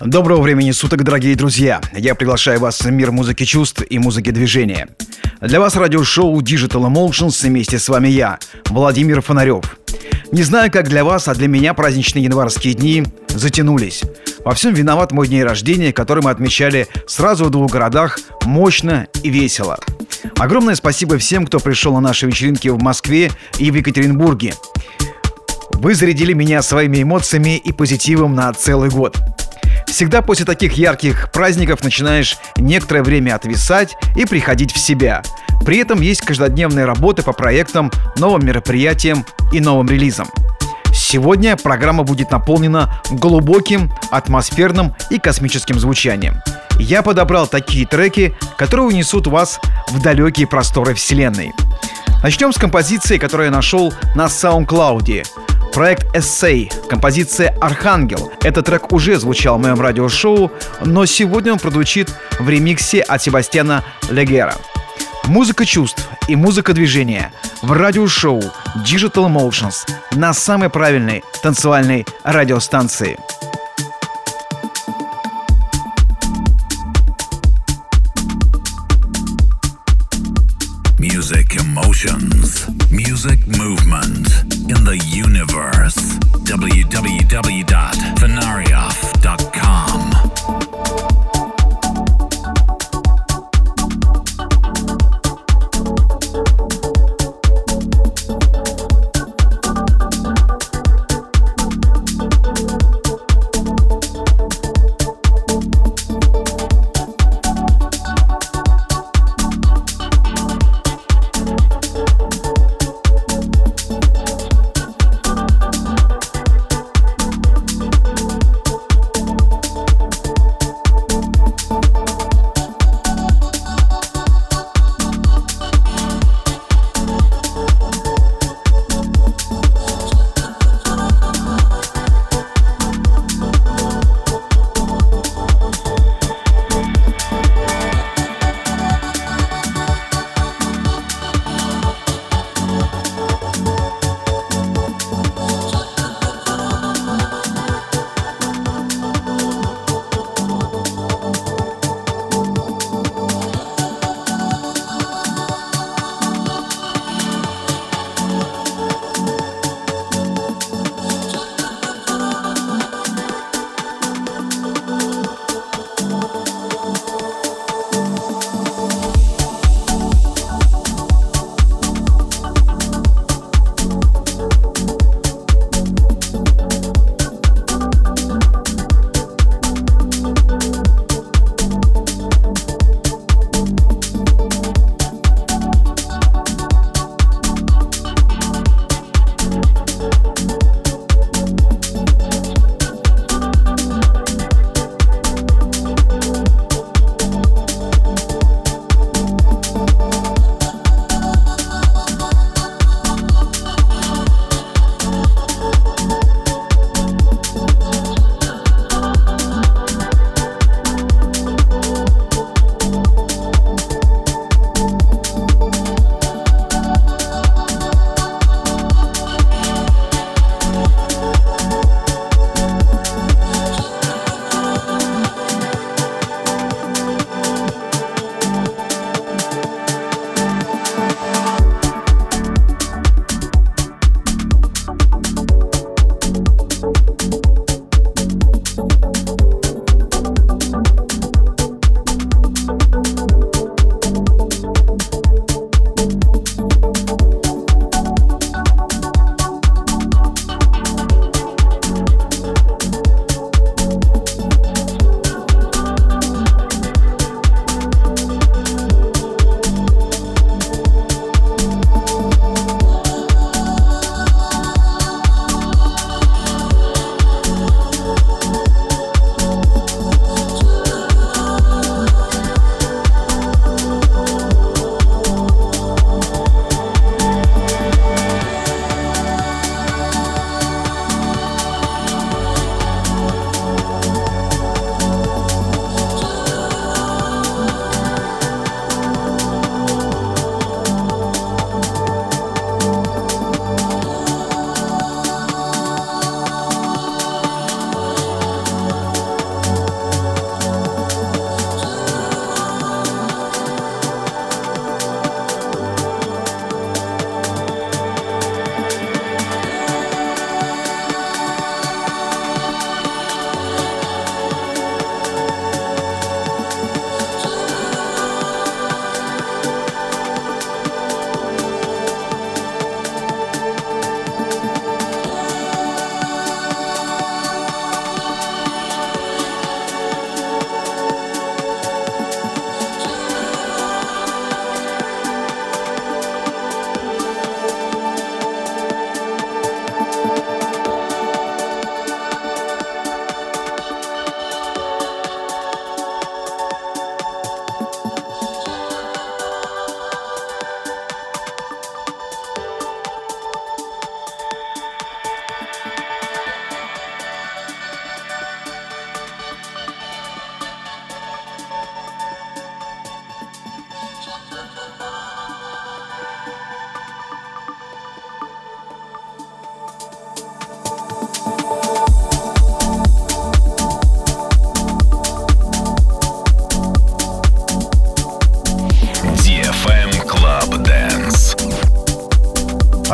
Доброго времени суток, дорогие друзья! Я приглашаю вас в мир музыки чувств и музыки движения. Для вас радиошоу Digital Emotions вместе с вами я, Владимир Фонарев. Не знаю, как для вас, а для меня праздничные январские дни затянулись. Во всем виноват мой день рождения, который мы отмечали сразу в двух городах мощно и весело. Огромное спасибо всем, кто пришел на наши вечеринки в Москве и в Екатеринбурге. Вы зарядили меня своими эмоциями и позитивом на целый год. Всегда после таких ярких праздников начинаешь некоторое время отвисать и приходить в себя. При этом есть каждодневные работы по проектам, новым мероприятиям и новым релизам. Сегодня программа будет наполнена глубоким, атмосферным и космическим звучанием. Я подобрал такие треки, которые унесут вас в далекие просторы Вселенной. Начнем с композиции, которую я нашел на SoundCloud. Проект Essay, композиция «Архангел». Этот трек уже звучал в моем радиошоу, но сегодня он прозвучит в ремиксе от Себастьяна Легера. Музыка чувств и музыка движения в радиошоу Digital Emotions на самой правильной танцевальной радиостанции – emotions, music movement in the universe. www.fenarioff.com.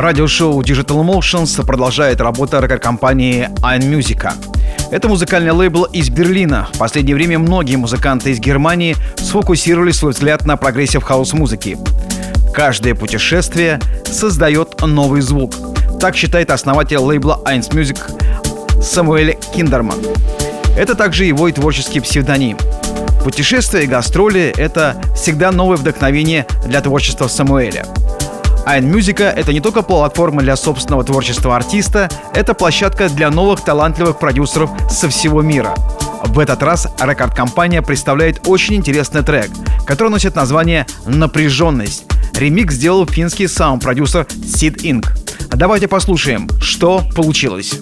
Радиошоу Digital Emotions продолжает работа рекорд-компании iMusica. Это музыкальный лейбл из Берлина. В последнее время многие музыканты из Германии сфокусировали свой взгляд на progressive house музыки. Каждое путешествие создает новый звук. Так считает основатель лейбла 1 Music Самуэль Киндерман. Это также его и творческий псевдоним. Путешествия и гастроли — это всегда новое вдохновение для творчества Самуэля — iMusica — это не только платформа для собственного творчества артиста, это площадка для новых талантливых продюсеров со всего мира. В этот раз рекорд-компания представляет очень интересный трек, который носит название «Напряженность». Ремикс сделал финский саунд-продюсер Sid Inc. Давайте послушаем, что получилось.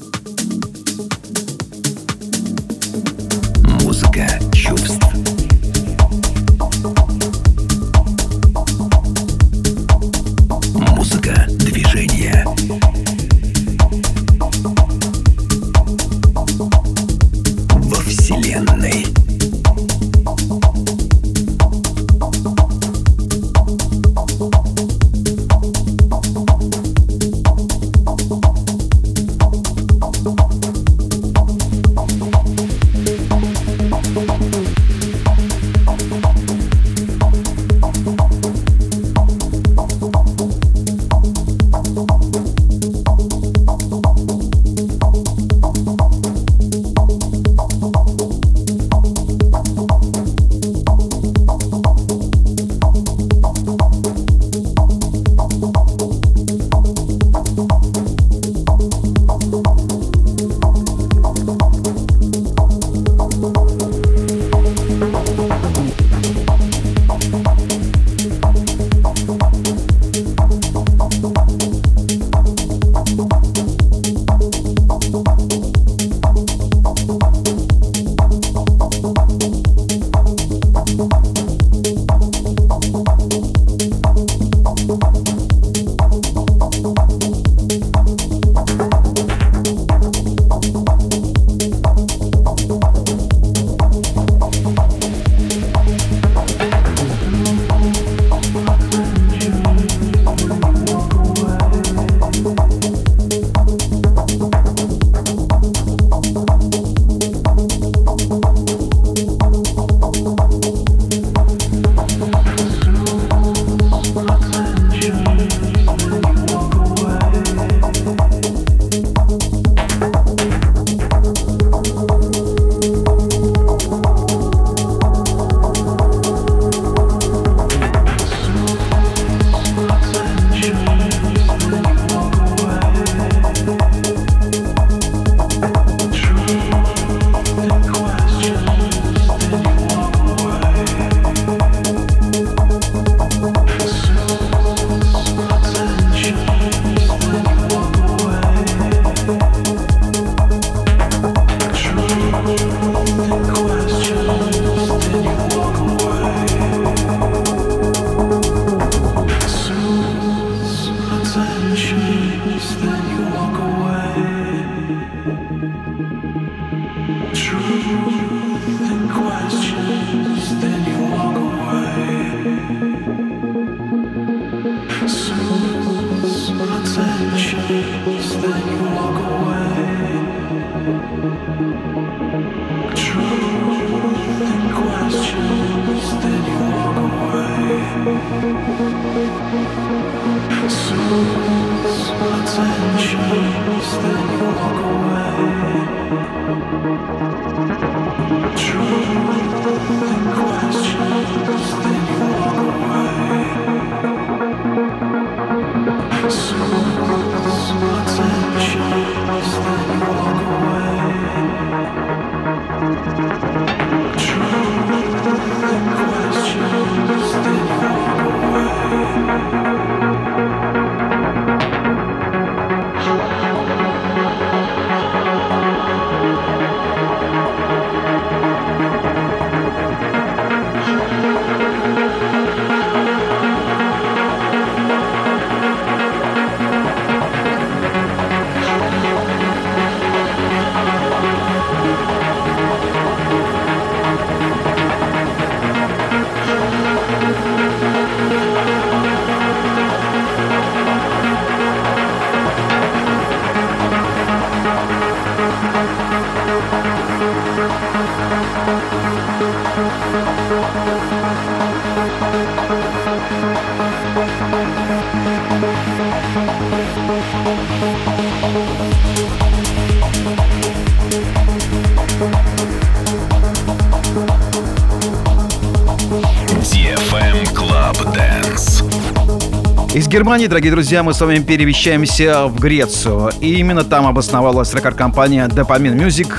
Германии, дорогие друзья, мы с вами перемещаемся в Грецию. И именно там обосновалась рекорд-компания Dopamine Music.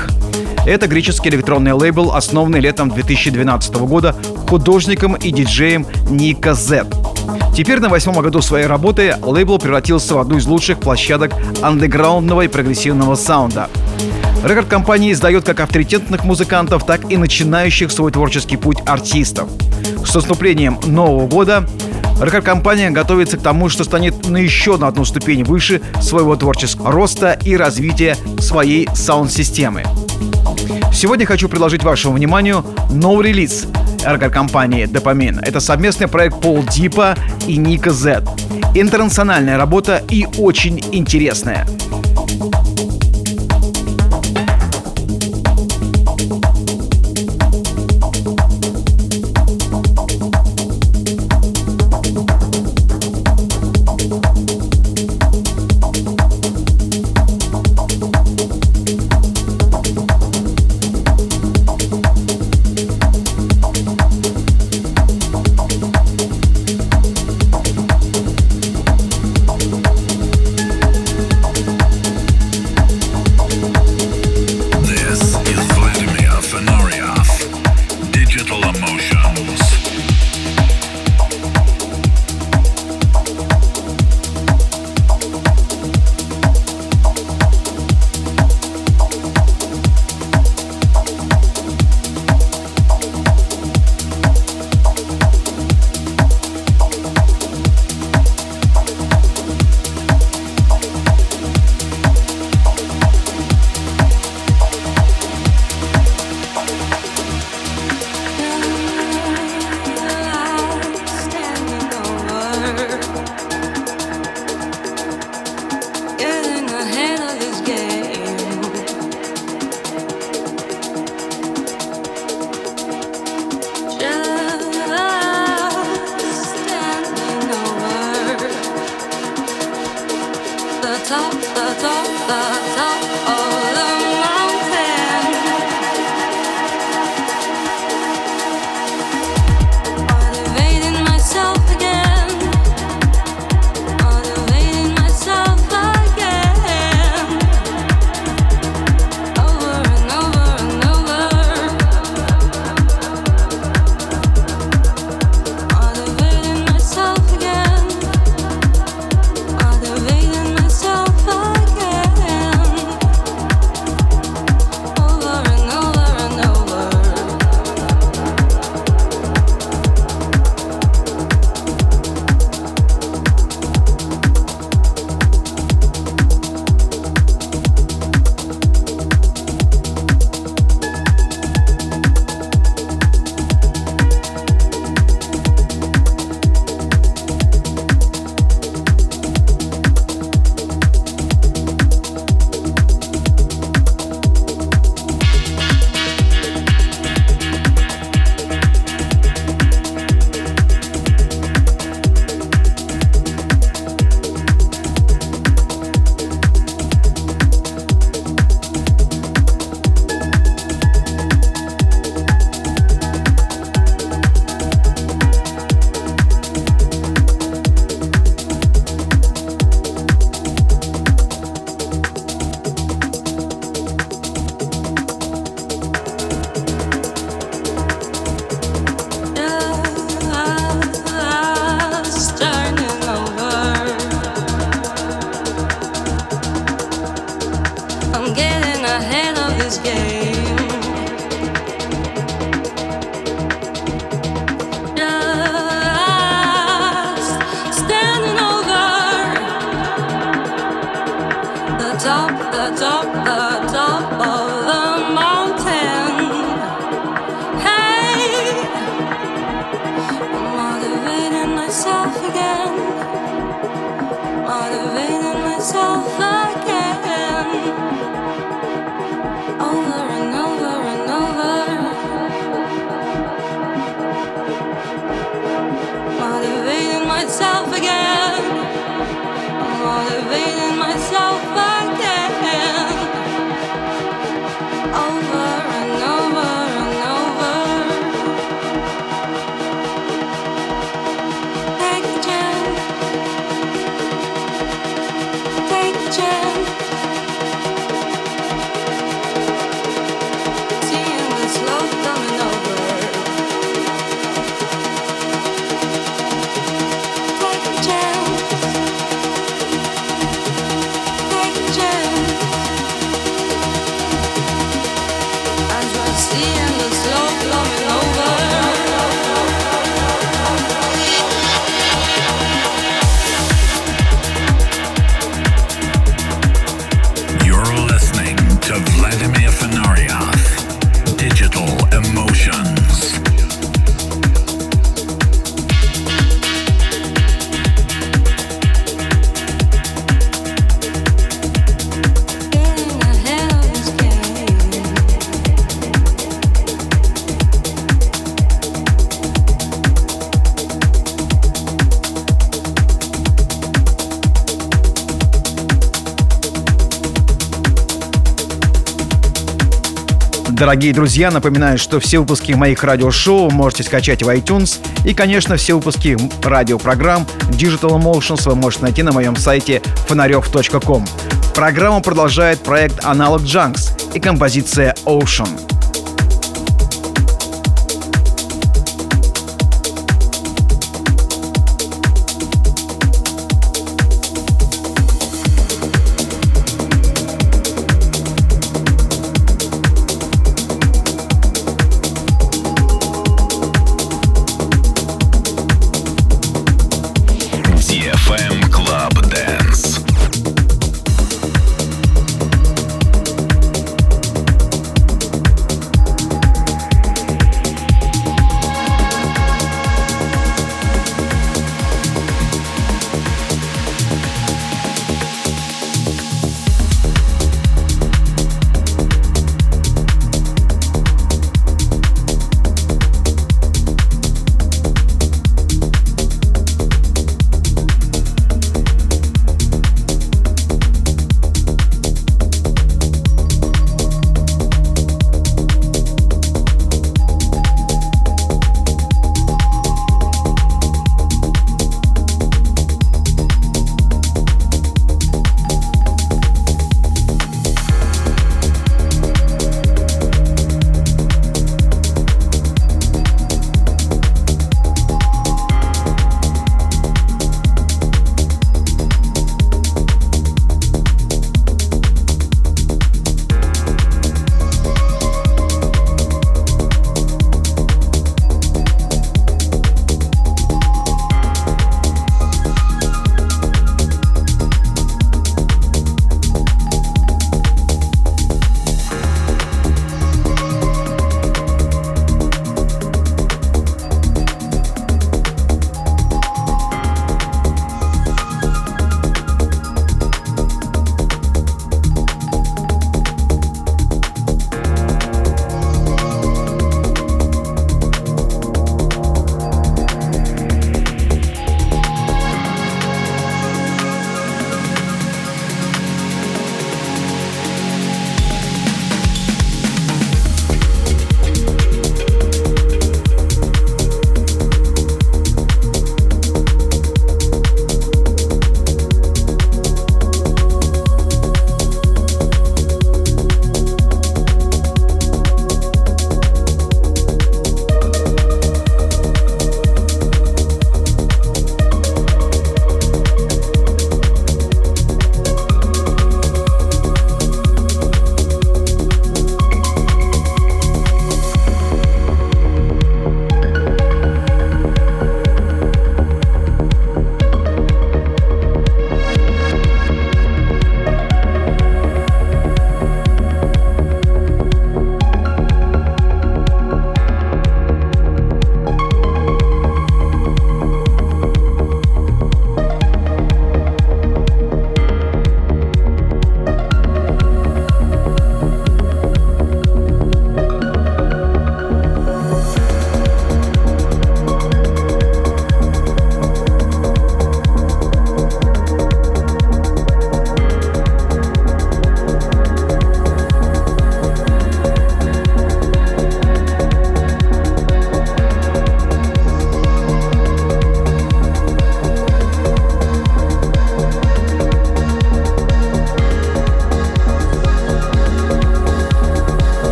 Это греческий электронный лейбл, основанный летом 2012 года художником и диджеем Ника Z. Теперь на восьмом году своей работы лейбл превратился в одну из лучших площадок андеграундного и прогрессивного саунда. Рекорд-компания издает как авторитетных музыкантов, так и начинающих свой творческий путь артистов. С наступлением Нового года Рекорд-компания готовится к тому, что станет на еще на одну ступень выше своего творческого роста и развития своей саунд-системы. Сегодня хочу предложить вашему вниманию новый релиз рекорд-компании Dopamine. Это совместный проект Пол Дипа и Ника Z. Интернациональная работа и очень интересная. over Дорогие друзья, напоминаю, что все выпуски моих радиошоу можете скачать в iTunes. И, конечно, все выпуски радиопрограмм Digital Emotions вы можете найти на моем сайте фонарев.ком. Программу продолжает проект Analog Junks и композиция Ocean.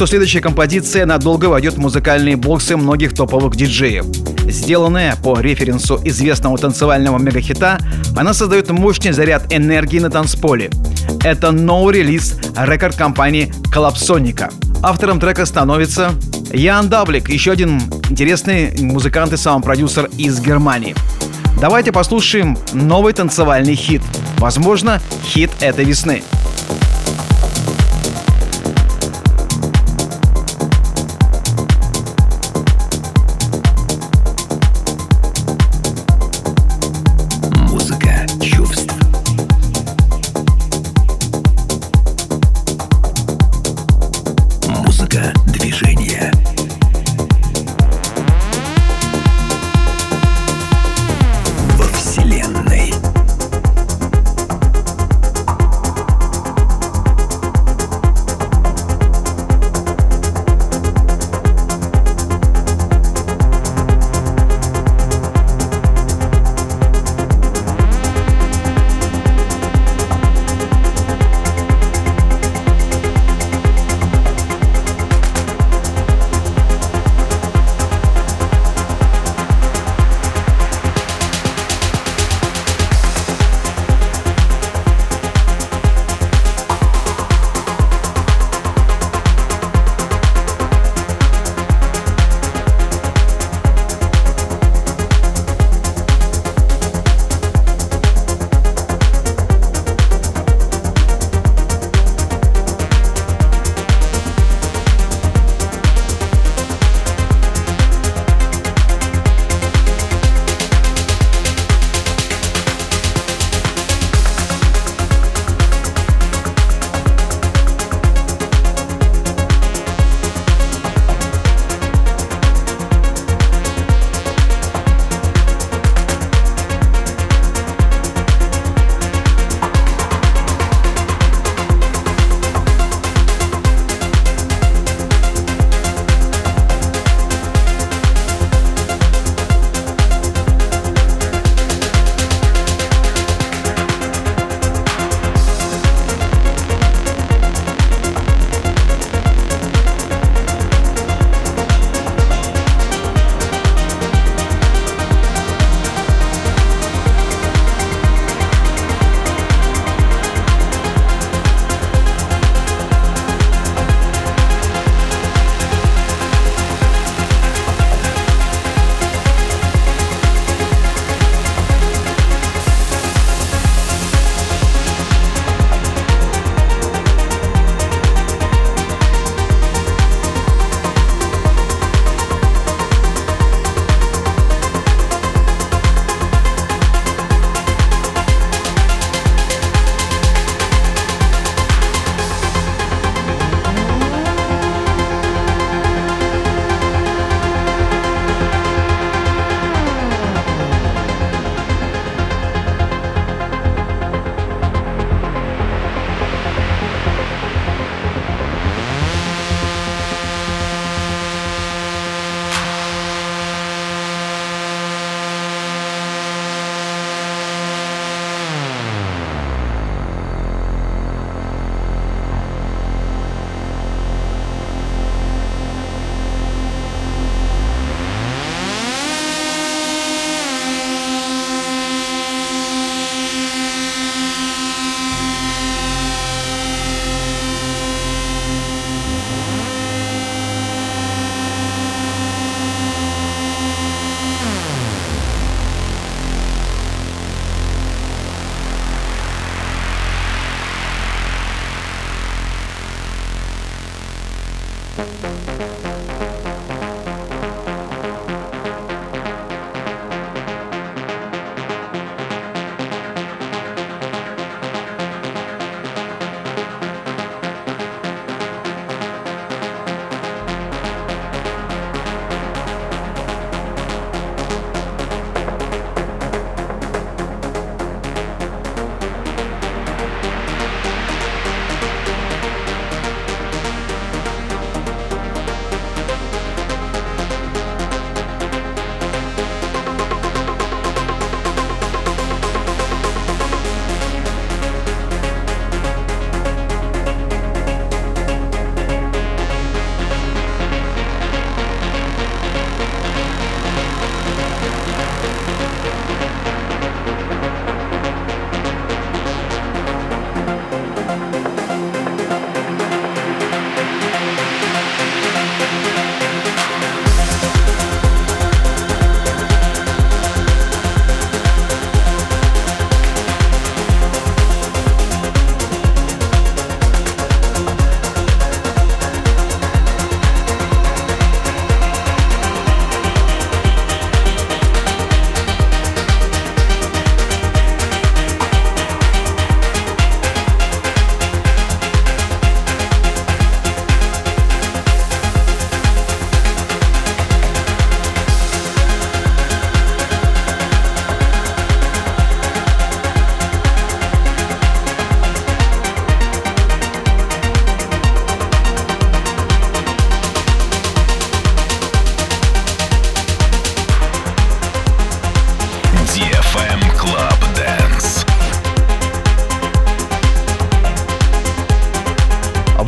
Что следующая композиция надолго войдет в музыкальные боксы многих топовых диджеев. Сделанная по референсу известного танцевального мегахита, она создает мощный заряд энергии на танцполе. Это новый релиз рекорд-компании Коллапсоника. Автором трека становится Ян Даблик, еще один интересный музыкант и саунд-продюсер из Германии. Давайте послушаем новый танцевальный хит. Возможно, хит этой весны.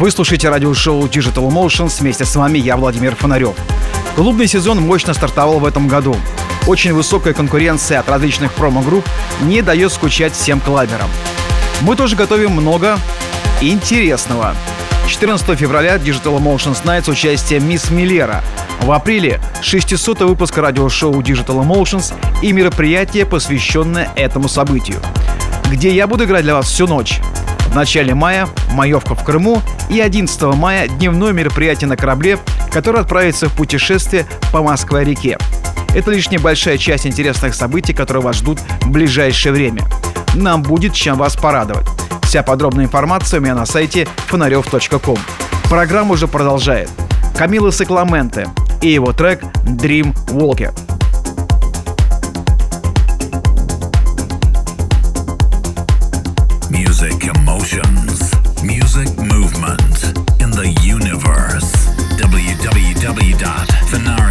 Вы слушаете радиошоу Digital Emotions. Вместе с вами я, Владимир Фонарев. Клубный сезон мощно стартовал в этом году. Очень высокая конкуренция от различных промо-групп не дает скучать всем клаберам. Мы тоже готовим много интересного. 14 февраля Digital Emotions Nights участие Мисс Миллера. В апреле 600 выпуск радиошоу Digital Emotions и мероприятие, посвященное этому событию, где я буду играть для вас всю ночь. В начале мая «Маевка в Крыму» и 11 мая дневное мероприятие на корабле, которое отправится в путешествие по Москве-реке. Это лишь небольшая часть интересных событий, которые вас ждут в ближайшее время. Нам будет чем вас порадовать. Вся подробная информация у меня на сайте фонарев.ком. Программа уже продолжает. Камила Сакламенте и его трек «Dream Walker». Music for now.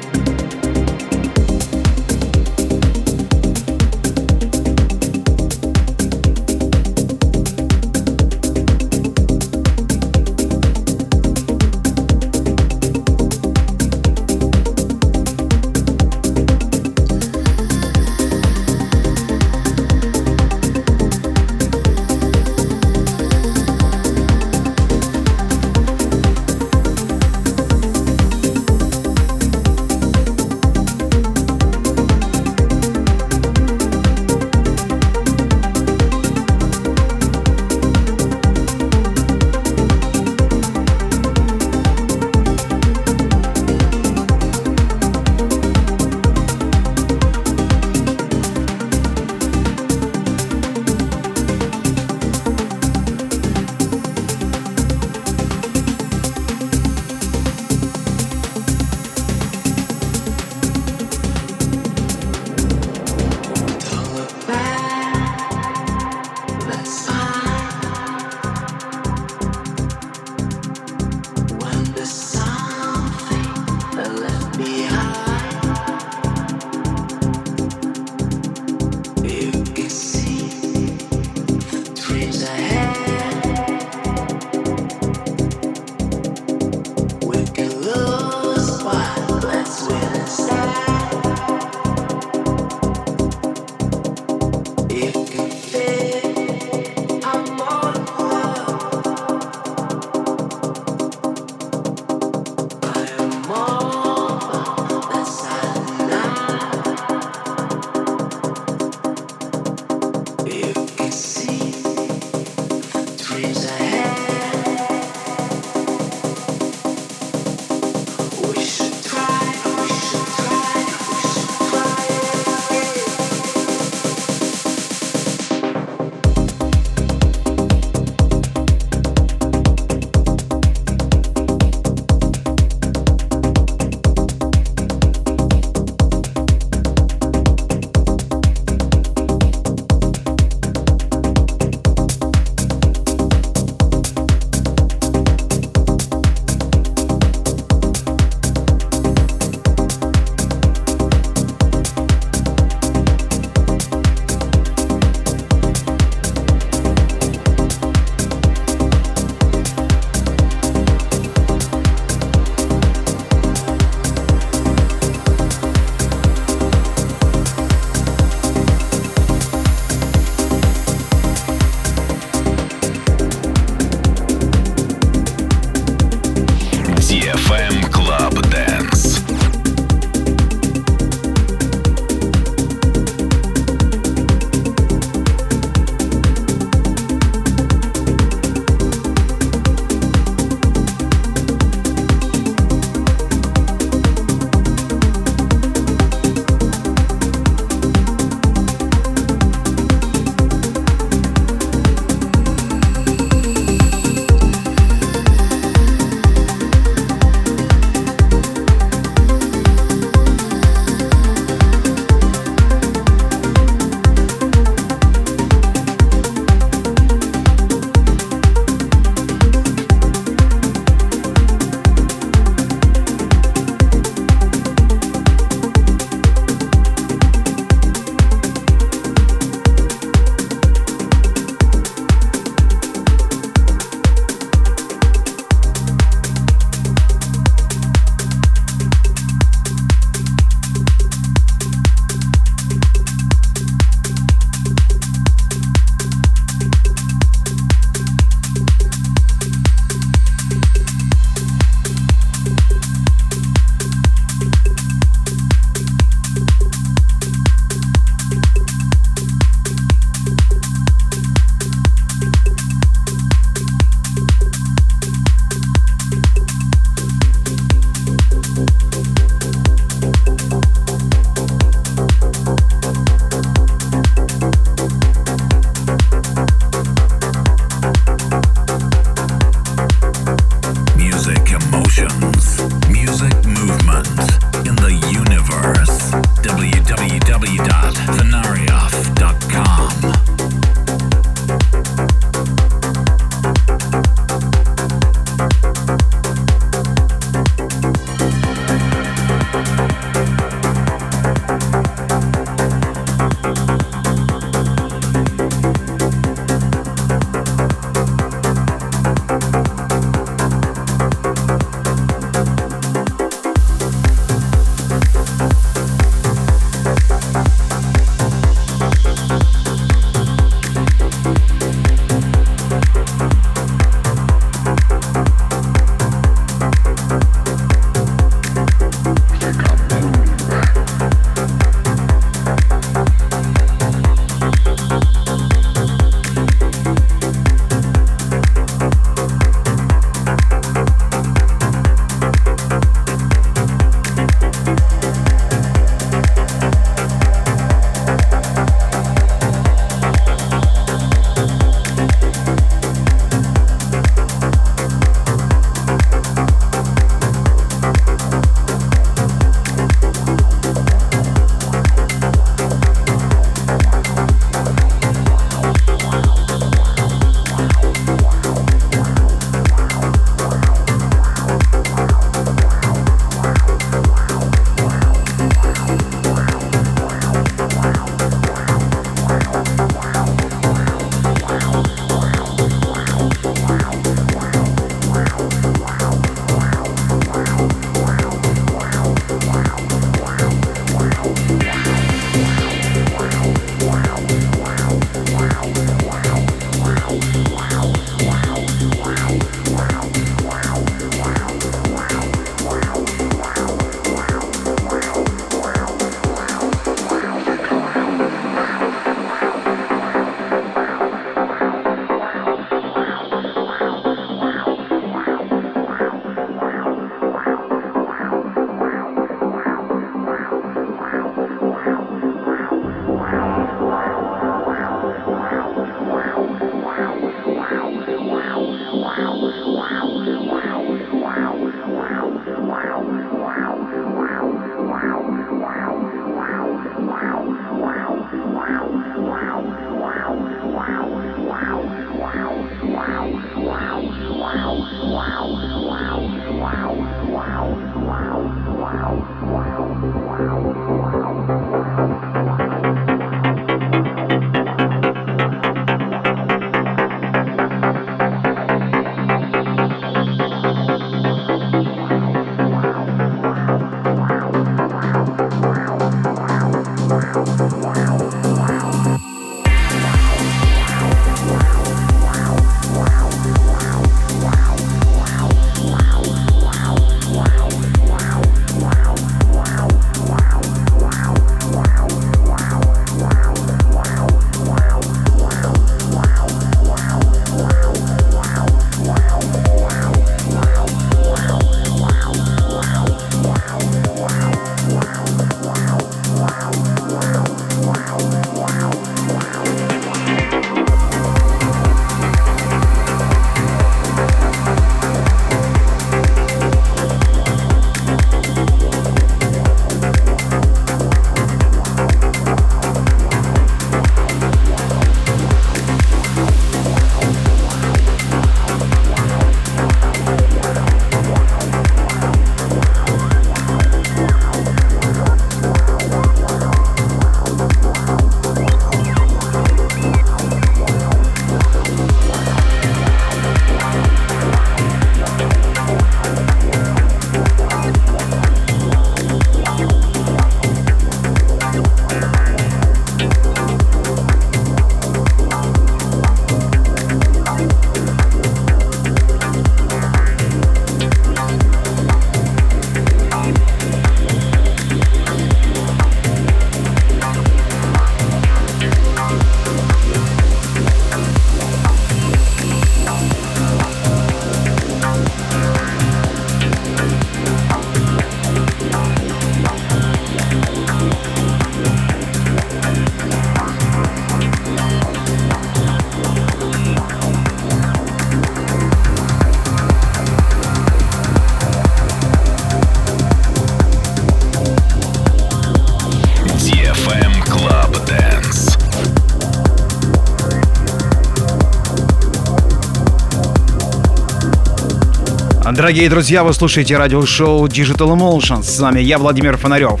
Дорогие друзья, вы слушаете радиошоу Digital Emotions. С вами я, Владимир Фонарев.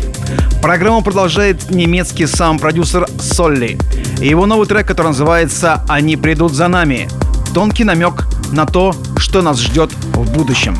Программу продолжает немецкий сам-продюсер Солли. И его новый трек, который называется «Они придут за нами». Тонкий намек на то, что нас ждет в будущем.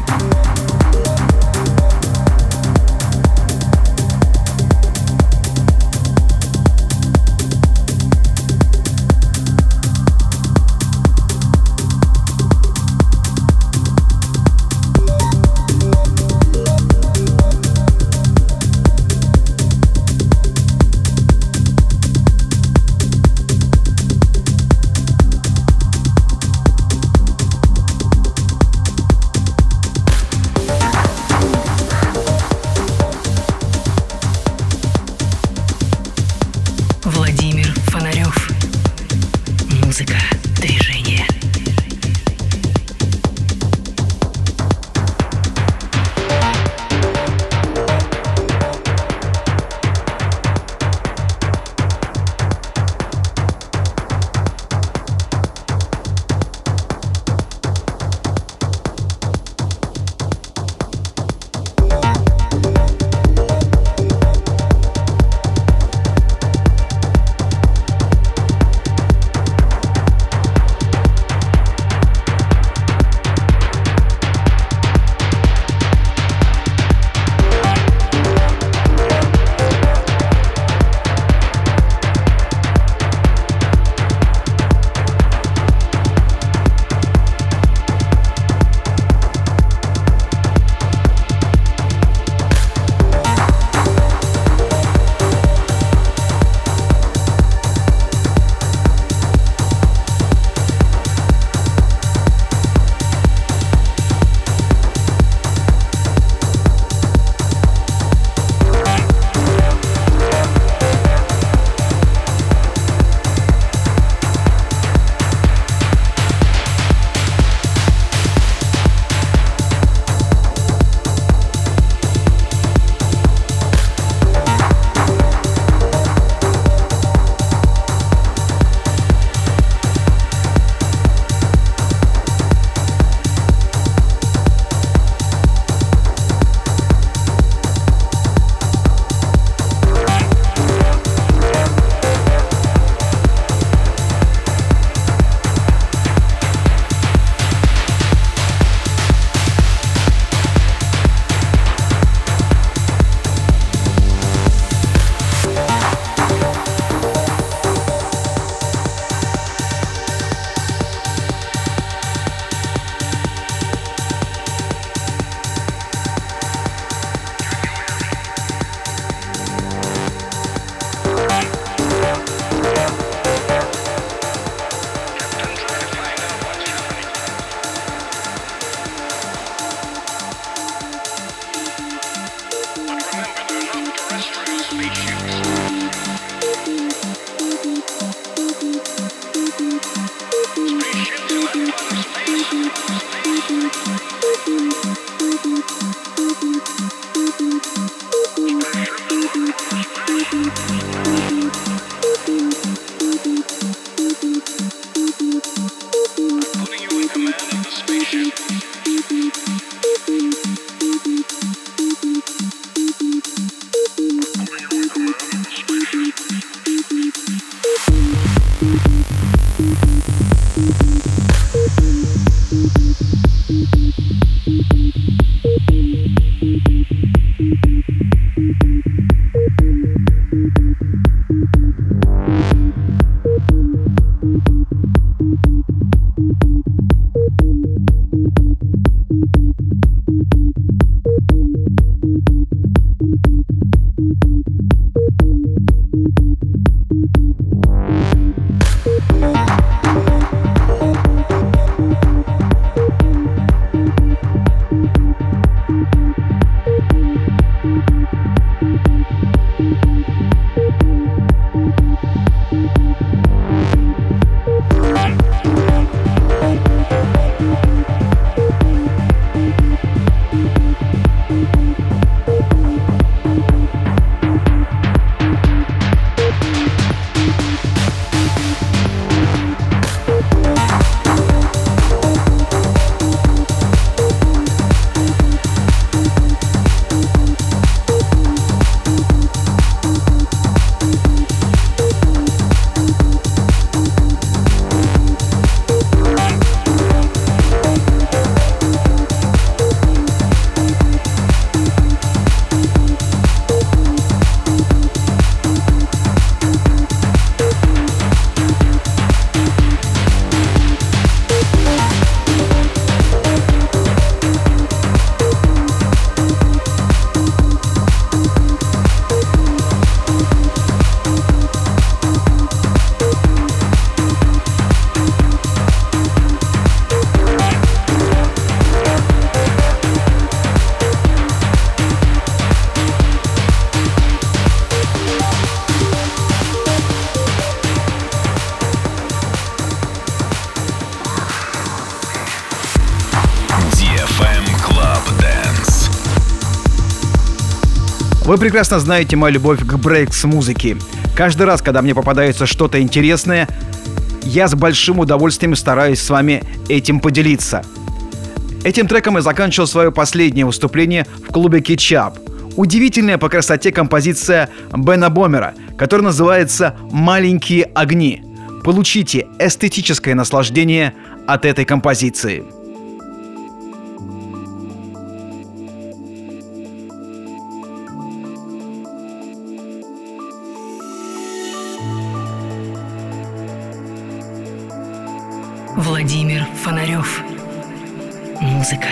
Вы прекрасно знаете мою любовь к брейкс-музыке. Каждый раз, когда мне попадается что-то интересное, я с большим удовольствием стараюсь с вами этим поделиться. Этим треком я заканчивал свое последнее выступление в клубе Кетчап. Удивительная по красоте композиция Бена Бомера, которая называется «Маленькие огни». Получите эстетическое наслаждение от этой композиции. Фонарев. Музыка,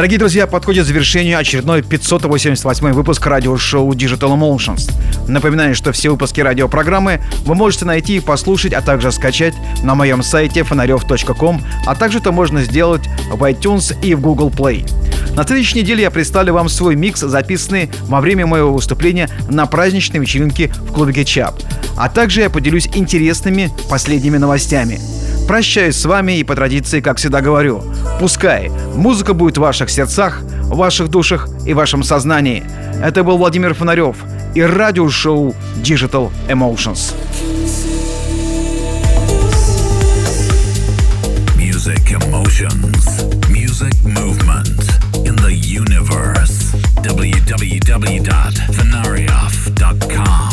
Дорогие друзья, подходит к завершению очередной 588 выпуск радиошоу Digital Emotions. Напоминаю, что все выпуски радиопрограммы вы можете найти и послушать, а также скачать на моем сайте фонарев.ком, а также это можно сделать в iTunes и в Google Play. На следующей неделе я представлю вам свой микс, записанный во время моего выступления на праздничной вечеринке в клубе Кетчап. А также я поделюсь интересными последними новостями – Прощаюсь с вами и по традиции, как всегда говорю, пускай музыка будет в ваших сердцах, в ваших душах и в вашем сознании. Это был Владимир Фонарев и радиошоу Digital Emotions. Music emotions, music movement in the universe. www.venarioff.com